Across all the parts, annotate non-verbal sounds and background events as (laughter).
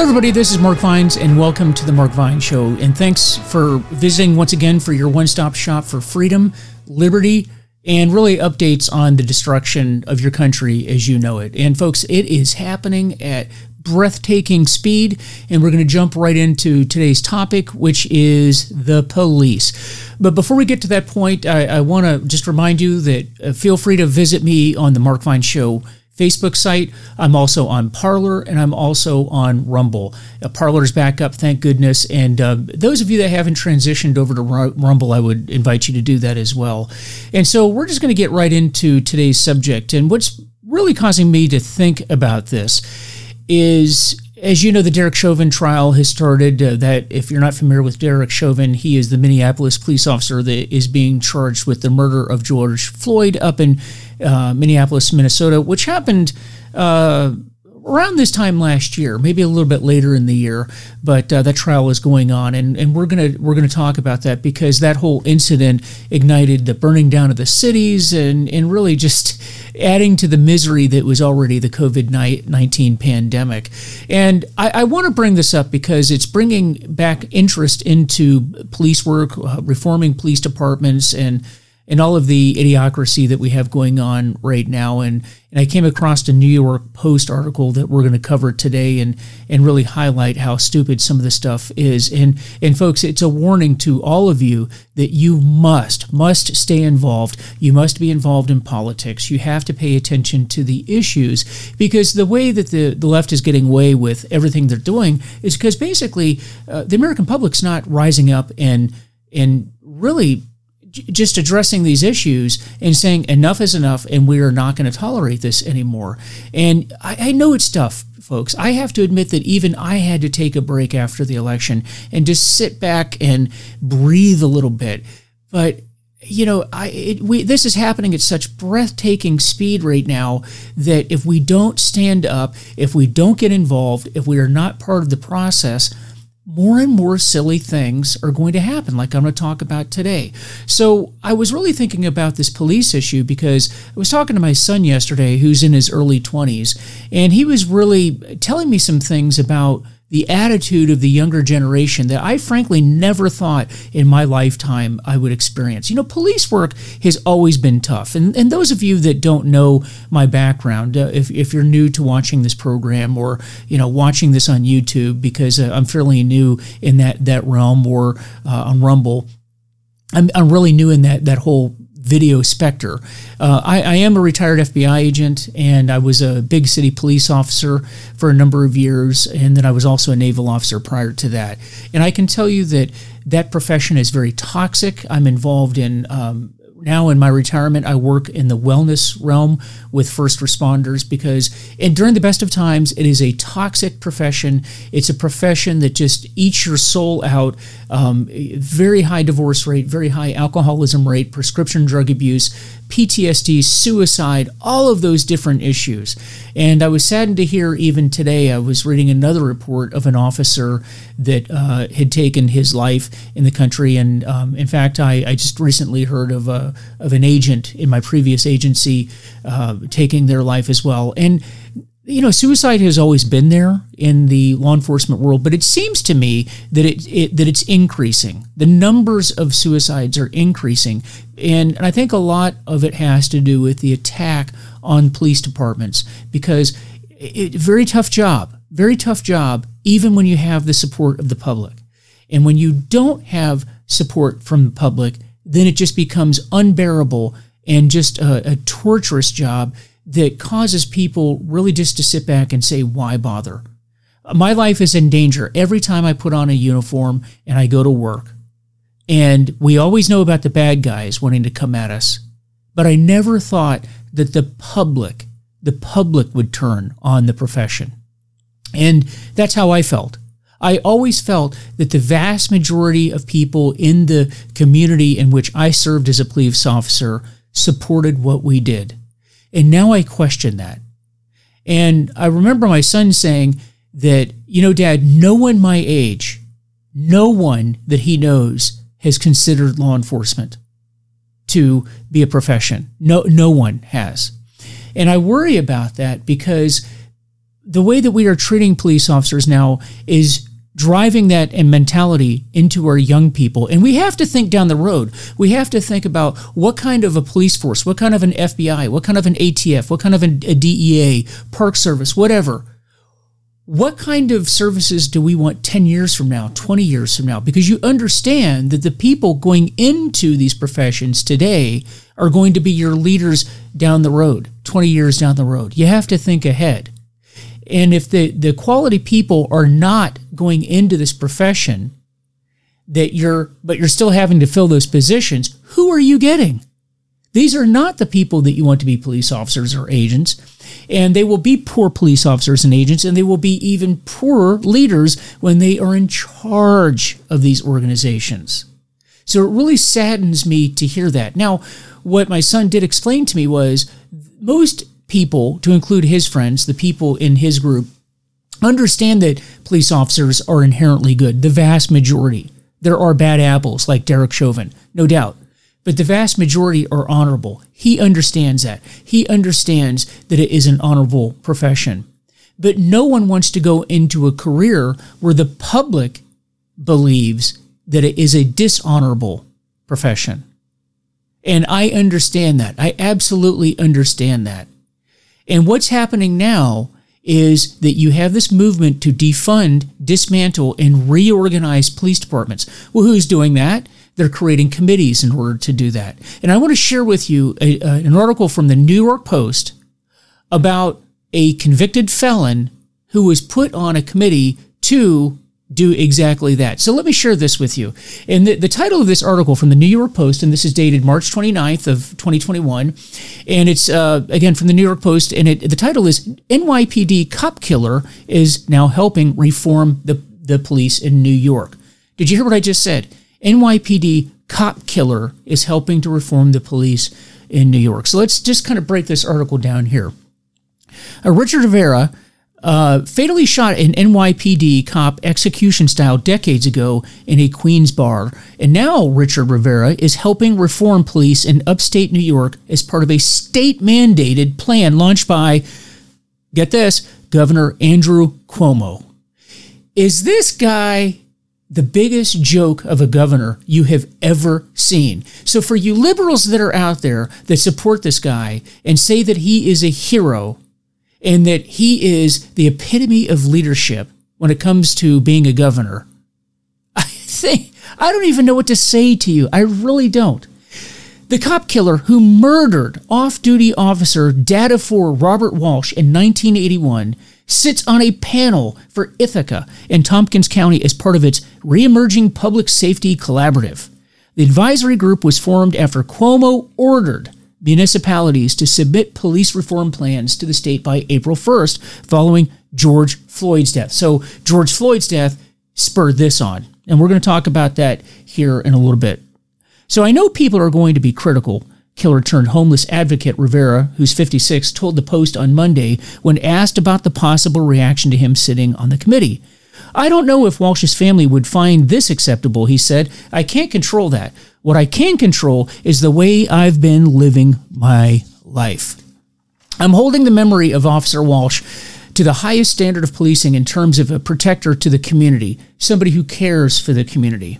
Hello, everybody. This is Mark Vines, and welcome to the Mark Vines Show. And thanks for visiting once again for your one stop shop for freedom, liberty, and really updates on the destruction of your country as you know it. And folks, it is happening at breathtaking speed. And we're going to jump right into today's topic, which is the police. But before we get to that point, I, I want to just remind you that uh, feel free to visit me on the Mark Vine Show Facebook site. I'm also on Parler and I'm also on Rumble. Uh, Parler's back up, thank goodness. And uh, those of you that haven't transitioned over to Rumble, I would invite you to do that as well. And so we're just going to get right into today's subject. And what's really causing me to think about this is as you know, the Derek Chauvin trial has started. Uh, that if you're not familiar with Derek Chauvin, he is the Minneapolis police officer that is being charged with the murder of George Floyd up in uh, Minneapolis, Minnesota, which happened uh, around this time last year, maybe a little bit later in the year, but uh, that trial is going on, and, and we're gonna we're gonna talk about that because that whole incident ignited the burning down of the cities and and really just adding to the misery that was already the COVID nineteen pandemic. And I, I want to bring this up because it's bringing back interest into police work, uh, reforming police departments, and and all of the idiocracy that we have going on right now. And, and I came across a New York Post article that we're going to cover today and, and really highlight how stupid some of the stuff is. And, and folks, it's a warning to all of you that you must, must stay involved. You must be involved in politics. You have to pay attention to the issues because the way that the, the left is getting away with everything they're doing is because basically uh, the American public's not rising up and, and really just addressing these issues and saying enough is enough and we are not going to tolerate this anymore. And I, I, know it's tough, folks. I have to admit that even I had to take a break after the election and just sit back and breathe a little bit. But you know, I it, we this is happening at such breathtaking speed right now that if we don't stand up, if we don't get involved, if we are not part of the process, more and more silly things are going to happen, like I'm going to talk about today. So, I was really thinking about this police issue because I was talking to my son yesterday, who's in his early 20s, and he was really telling me some things about the attitude of the younger generation that I frankly never thought in my lifetime I would experience. You know, police work has always been tough. And, and those of you that don't know my background, uh, if, if you're new to watching this program or, you know, watching this on YouTube, because uh, I'm fairly new in that, that realm or uh, on Rumble, I'm, I'm really new in that, that whole video specter. Uh, I, I, am a retired FBI agent, and I was a big city police officer for a number of years, and then I was also a naval officer prior to that. And I can tell you that that profession is very toxic. I'm involved in um, now in my retirement, I work in the wellness realm with first responders because, and during the best of times, it is a toxic profession. It's a profession that just eats your soul out. Um, very high divorce rate, very high alcoholism rate, prescription drug abuse, PTSD, suicide, all of those different issues. And I was saddened to hear even today, I was reading another report of an officer that uh, had taken his life in the country. And um, in fact, I, I, just recently heard of, a, of an agent in my previous agency uh, taking their life as well. And you know, suicide has always been there in the law enforcement world, but it seems to me that it, it, that it's increasing. The numbers of suicides are increasing, and, and I think a lot of it has to do with the attack on police departments because it very tough job, very tough job, even when you have the support of the public, and when you don't have support from the public, then it just becomes unbearable and just a, a torturous job that causes people really just to sit back and say, why bother? My life is in danger every time I put on a uniform and I go to work. And we always know about the bad guys wanting to come at us. But I never thought that the public, the public would turn on the profession. And that's how I felt. I always felt that the vast majority of people in the community in which I served as a police officer supported what we did. And now I question that. And I remember my son saying that, you know, dad, no one my age, no one that he knows has considered law enforcement to be a profession. No, no one has. And I worry about that because the way that we are treating police officers now is driving that and mentality into our young people. And we have to think down the road. We have to think about what kind of a police force, what kind of an FBI, what kind of an ATF, what kind of a DEA, Park Service, whatever. What kind of services do we want 10 years from now, 20 years from now? Because you understand that the people going into these professions today are going to be your leaders down the road, 20 years down the road. You have to think ahead. And if the, the quality people are not going into this profession, that you're, but you're still having to fill those positions, who are you getting? These are not the people that you want to be police officers or agents. And they will be poor police officers and agents, and they will be even poorer leaders when they are in charge of these organizations. So it really saddens me to hear that. Now, what my son did explain to me was most people, to include his friends, the people in his group, understand that police officers are inherently good, the vast majority. There are bad apples like Derek Chauvin, no doubt. But the vast majority are honorable. He understands that. He understands that it is an honorable profession. But no one wants to go into a career where the public believes that it is a dishonorable profession. And I understand that. I absolutely understand that. And what's happening now is that you have this movement to defund, dismantle, and reorganize police departments. Well, who's doing that? They're creating committees in order to do that. And I want to share with you a, uh, an article from the New York Post about a convicted felon who was put on a committee to do exactly that. So let me share this with you. And the, the title of this article from the New York Post, and this is dated March 29th of 2021, and it's uh, again from the New York Post, and it, the title is NYPD cop killer is now helping reform the, the police in New York. Did you hear what I just said? NYPD cop killer is helping to reform the police in New York. So let's just kind of break this article down here. Uh, Richard Rivera uh, fatally shot an NYPD cop execution style decades ago in a Queens bar. And now Richard Rivera is helping reform police in upstate New York as part of a state mandated plan launched by, get this, Governor Andrew Cuomo. Is this guy the biggest joke of a governor you have ever seen. So, for you liberals that are out there that support this guy and say that he is a hero, and that he is the epitome of leadership when it comes to being a governor. (laughs) I think, I don't even know what to say to you. I really don't. The cop killer who murdered off duty officer Data 4 Robert Walsh in 1981 sits on a panel for Ithaca in Tompkins County as part of its Reemerging Public Safety Collaborative. The advisory group was formed after Cuomo ordered municipalities to submit police reform plans to the state by April 1st, following George Floyd's death. So, George Floyd's death spurred this on. And we're going to talk about that here in a little bit. So, I know people are going to be critical. Killer turned homeless advocate Rivera, who's 56, told the Post on Monday when asked about the possible reaction to him sitting on the committee. I don't know if Walsh's family would find this acceptable, he said. I can't control that. What I can control is the way I've been living my life. I'm holding the memory of Officer Walsh to the highest standard of policing in terms of a protector to the community, somebody who cares for the community.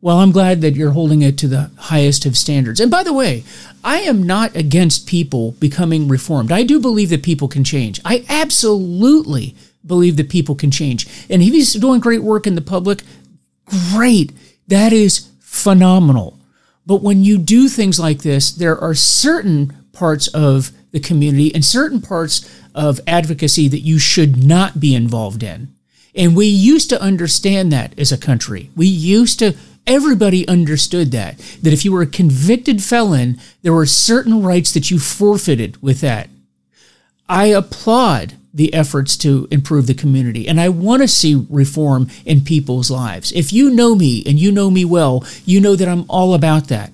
Well, I'm glad that you're holding it to the highest of standards. And by the way, I am not against people becoming reformed. I do believe that people can change. I absolutely believe that people can change. And if he's doing great work in the public, great. That is phenomenal. But when you do things like this, there are certain parts of the community and certain parts of advocacy that you should not be involved in. And we used to understand that as a country. We used to, everybody understood that, that if you were a convicted felon, there were certain rights that you forfeited with that. I applaud the efforts to improve the community. And I want to see reform in people's lives. If you know me and you know me well, you know that I'm all about that.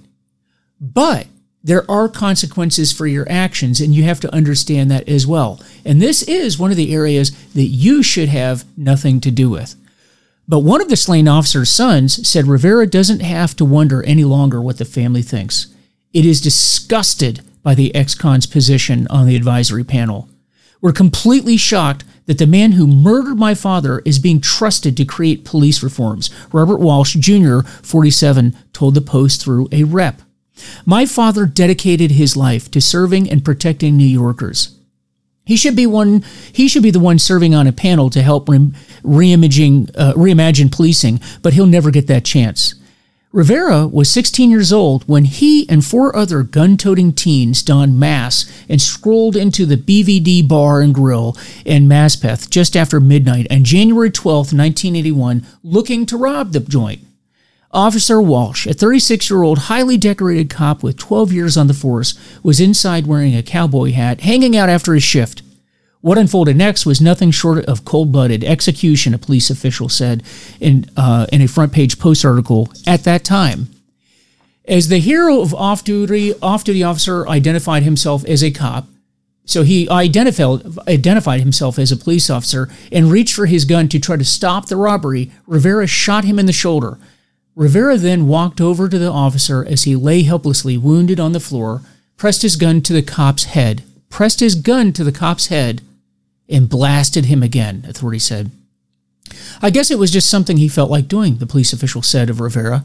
But there are consequences for your actions, and you have to understand that as well. And this is one of the areas that you should have nothing to do with. But one of the slain officer's sons said Rivera doesn't have to wonder any longer what the family thinks. It is disgusted by the ex con's position on the advisory panel. We're completely shocked that the man who murdered my father is being trusted to create police reforms. Robert Walsh Jr., 47, told the Post through a rep. My father dedicated his life to serving and protecting New Yorkers. He should be one. He should be the one serving on a panel to help re- reimaging, uh, reimagine policing, but he'll never get that chance. Rivera was 16 years old when he and four other gun toting teens donned masks and strolled into the BVD Bar and Grill in Maspeth just after midnight on January 12, 1981, looking to rob the joint. Officer Walsh, a 36 year old highly decorated cop with 12 years on the force, was inside wearing a cowboy hat, hanging out after his shift. What unfolded next was nothing short of cold blooded execution, a police official said in, uh, in a front page post article at that time. As the hero of off duty, off duty officer identified himself as a cop, so he identified, identified himself as a police officer and reached for his gun to try to stop the robbery. Rivera shot him in the shoulder. Rivera then walked over to the officer as he lay helplessly wounded on the floor, pressed his gun to the cop's head, pressed his gun to the cop's head, and blasted him again, authorities said. I guess it was just something he felt like doing, the police official said of Rivera.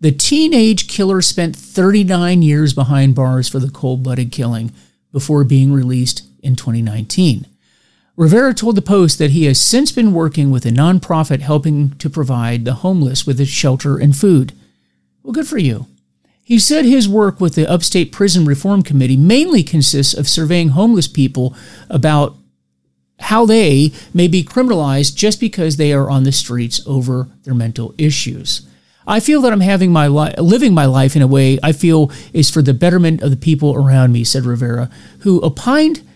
The teenage killer spent 39 years behind bars for the cold blooded killing before being released in 2019. Rivera told the Post that he has since been working with a nonprofit helping to provide the homeless with shelter and food. Well, good for you. He said his work with the Upstate Prison Reform Committee mainly consists of surveying homeless people about how they may be criminalized just because they are on the streets over their mental issues. I feel that I'm having my li- living my life in a way I feel is for the betterment of the people around me, said Rivera, who opined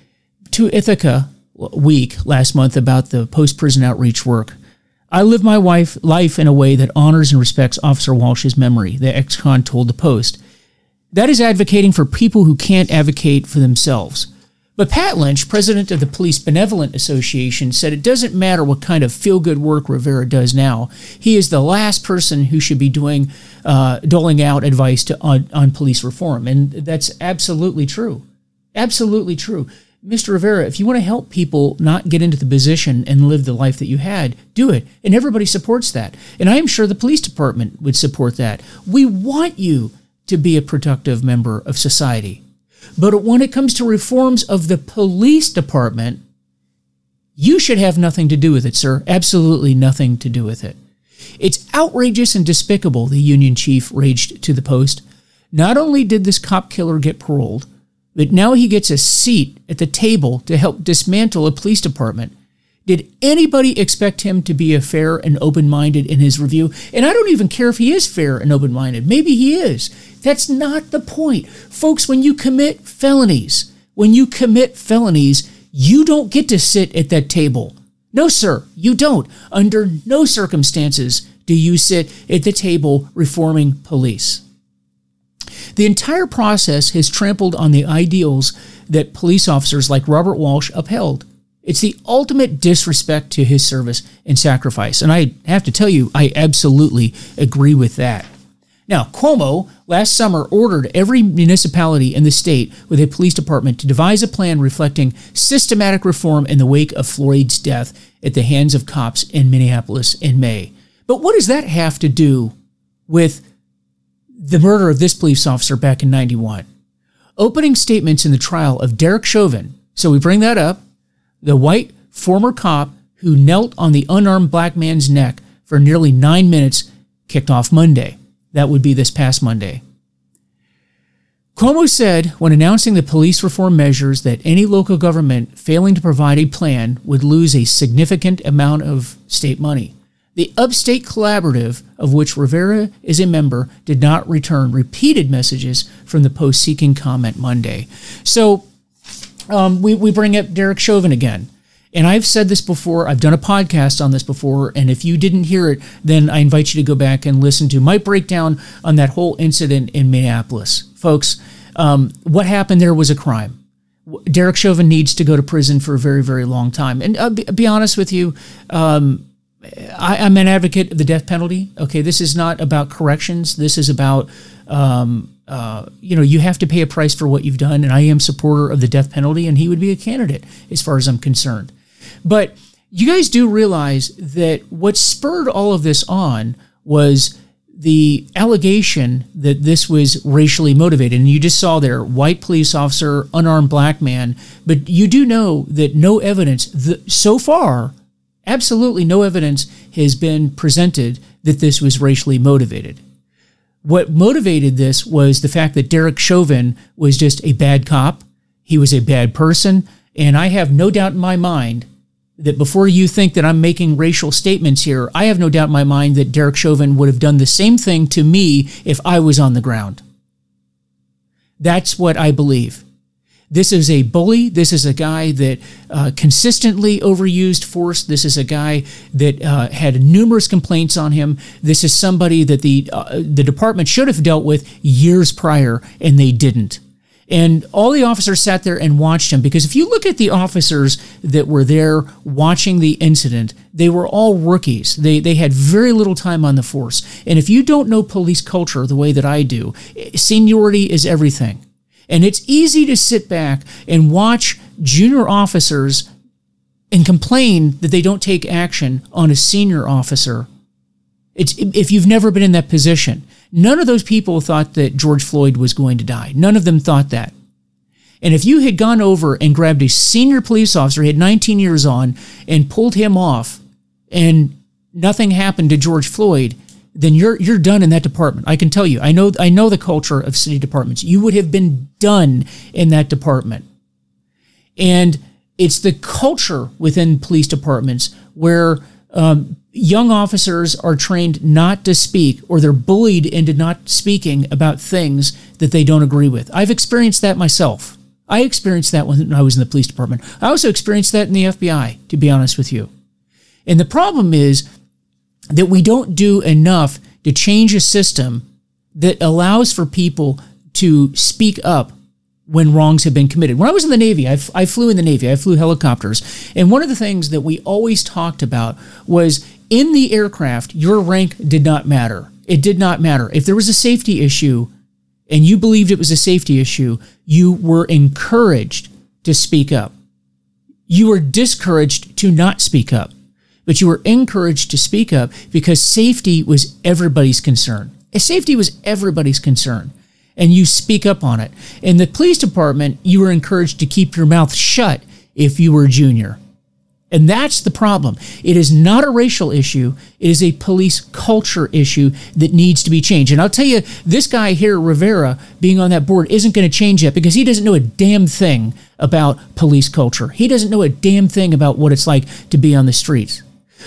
to Ithaca Week last month about the post prison outreach work. I live my wife, life in a way that honors and respects Officer Walsh's memory, the ex con told the Post. That is advocating for people who can't advocate for themselves. But Pat Lynch, president of the Police Benevolent Association, said it doesn't matter what kind of feel good work Rivera does now. He is the last person who should be doing, uh, doling out advice to, on, on police reform. And that's absolutely true. Absolutely true. Mr. Rivera, if you want to help people not get into the position and live the life that you had, do it. And everybody supports that. And I am sure the police department would support that. We want you to be a productive member of society. But when it comes to reforms of the police department, you should have nothing to do with it, sir. Absolutely nothing to do with it. It's outrageous and despicable, the Union chief raged to the Post. Not only did this cop killer get paroled, but now he gets a seat at the table to help dismantle a police department. Did anybody expect him to be a fair and open minded in his review? And I don't even care if he is fair and open minded. Maybe he is. That's not the point. Folks, when you commit felonies, when you commit felonies, you don't get to sit at that table. No, sir, you don't. Under no circumstances do you sit at the table reforming police. The entire process has trampled on the ideals that police officers like Robert Walsh upheld. It's the ultimate disrespect to his service and sacrifice. And I have to tell you, I absolutely agree with that. Now, Cuomo last summer ordered every municipality in the state with a police department to devise a plan reflecting systematic reform in the wake of Floyd's death at the hands of cops in Minneapolis in May. But what does that have to do with the murder of this police officer back in 91? Opening statements in the trial of Derek Chauvin, so we bring that up, the white former cop who knelt on the unarmed black man's neck for nearly nine minutes, kicked off Monday. That would be this past Monday. Cuomo said when announcing the police reform measures that any local government failing to provide a plan would lose a significant amount of state money. The Upstate Collaborative, of which Rivera is a member, did not return repeated messages from the post seeking comment Monday. So um, we, we bring up Derek Chauvin again. And I've said this before, I've done a podcast on this before, and if you didn't hear it, then I invite you to go back and listen to my breakdown on that whole incident in Minneapolis. Folks, um, what happened there was a crime. Derek Chauvin needs to go to prison for a very, very long time. And I'll be, be honest with you, um, I, am an advocate of the death penalty. Okay, this is not about corrections. This is about um, uh, you know, you have to pay a price for what you've done. And I am supporter of the death penalty, and he would be a candidate as far as I'm concerned. But you guys do realize that what spurred all of this on was the allegation that this was racially motivated. And you just saw there, white police officer, unarmed black man. But you do know that no evidence, the, so far, absolutely no evidence has been presented that this was racially motivated. What motivated this was the fact that Derek Chauvin was just a bad cop. He was a bad person. And I have no doubt in my mind that before you think that I'm making racial statements here, I have no doubt in my mind that Derek Chauvin would have done the same thing to me if I was on the ground. That's what I believe. This is a bully. This is a guy that uh, consistently overused force. This is a guy that uh, had numerous complaints on him. This is somebody that the uh, the department should have dealt with years prior, and they didn't. And all the officers sat there and watched him because if you look at the officers that were there watching the incident, they were all rookies. They, they had very little time on the force. And if you don't know police culture the way that I do, seniority is everything. And it's easy to sit back and watch junior officers and complain that they don't take action on a senior officer. It's if you've never been in that position. None of those people thought that George Floyd was going to die. None of them thought that. And if you had gone over and grabbed a senior police officer, had 19 years on, and pulled him off, and nothing happened to George Floyd, then you're you're done in that department. I can tell you. I know I know the culture of city departments. You would have been done in that department. And it's the culture within police departments where um, young officers are trained not to speak or they're bullied into not speaking about things that they don't agree with. I've experienced that myself. I experienced that when I was in the police department. I also experienced that in the FBI, to be honest with you. And the problem is that we don't do enough to change a system that allows for people to speak up when wrongs have been committed. When I was in the Navy, I, f- I flew in the Navy, I flew helicopters. And one of the things that we always talked about was in the aircraft, your rank did not matter. It did not matter. If there was a safety issue and you believed it was a safety issue, you were encouraged to speak up. You were discouraged to not speak up, but you were encouraged to speak up because safety was everybody's concern. Safety was everybody's concern and you speak up on it. In the police department, you were encouraged to keep your mouth shut if you were a junior. And that's the problem. It is not a racial issue. It is a police culture issue that needs to be changed. And I'll tell you, this guy here, Rivera, being on that board, isn't going to change that because he doesn't know a damn thing about police culture. He doesn't know a damn thing about what it's like to be on the streets.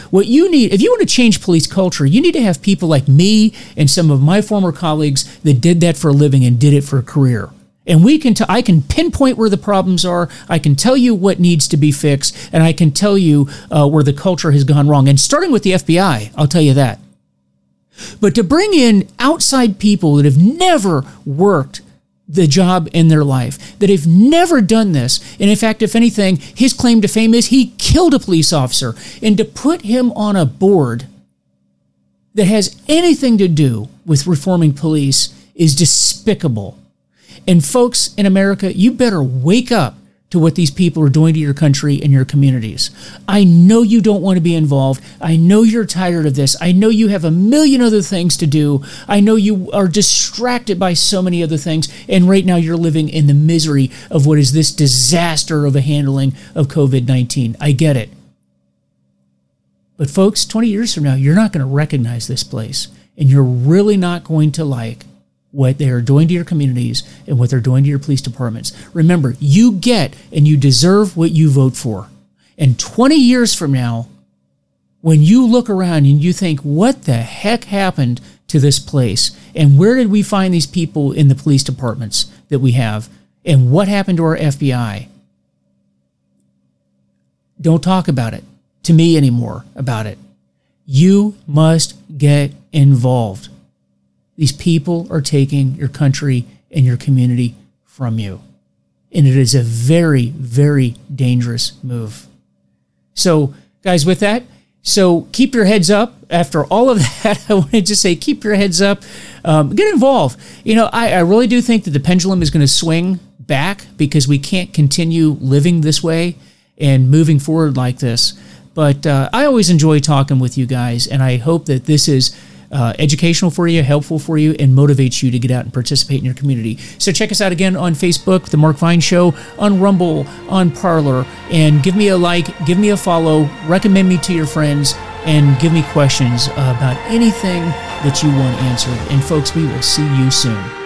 What you need, if you want to change police culture, you need to have people like me and some of my former colleagues that did that for a living and did it for a career. And we can, t- I can pinpoint where the problems are. I can tell you what needs to be fixed, and I can tell you uh, where the culture has gone wrong. And starting with the FBI, I'll tell you that. But to bring in outside people that have never worked the job in their life, that have never done this. And in fact, if anything, his claim to fame is he killed a police officer. And to put him on a board that has anything to do with reforming police is despicable. And folks in America, you better wake up to what these people are doing to your country and your communities. I know you don't want to be involved. I know you're tired of this. I know you have a million other things to do. I know you are distracted by so many other things. And right now you're living in the misery of what is this disaster of a handling of COVID 19. I get it. But folks, 20 years from now, you're not going to recognize this place. And you're really not going to like what they are doing to your communities and what they're doing to your police departments. Remember, you get and you deserve what you vote for. And 20 years from now, when you look around and you think, what the heck happened to this place? And where did we find these people in the police departments that we have? And what happened to our FBI? Don't talk about it to me anymore about it. You must get involved. These people are taking your country and your community from you. And it is a very, very dangerous move. So, guys, with that, So keep your heads up. After all of (laughs) that, I wanted to just say keep your heads up. Um, get involved. You know, I, I really do think that the pendulum is going to swing back because we can't continue living this way and moving forward like this. But uh, I always enjoy talking with you guys, and I hope that this is uh, educational for you, helpful for you, and motivates you to get out and participate in your community. So check us out again on Facebook, The Mark Vine Show, on Rumble, on Parler, and give me a like, give me a follow, recommend me to your friends, and give me questions about anything that you want answered. And folks, we will see you soon.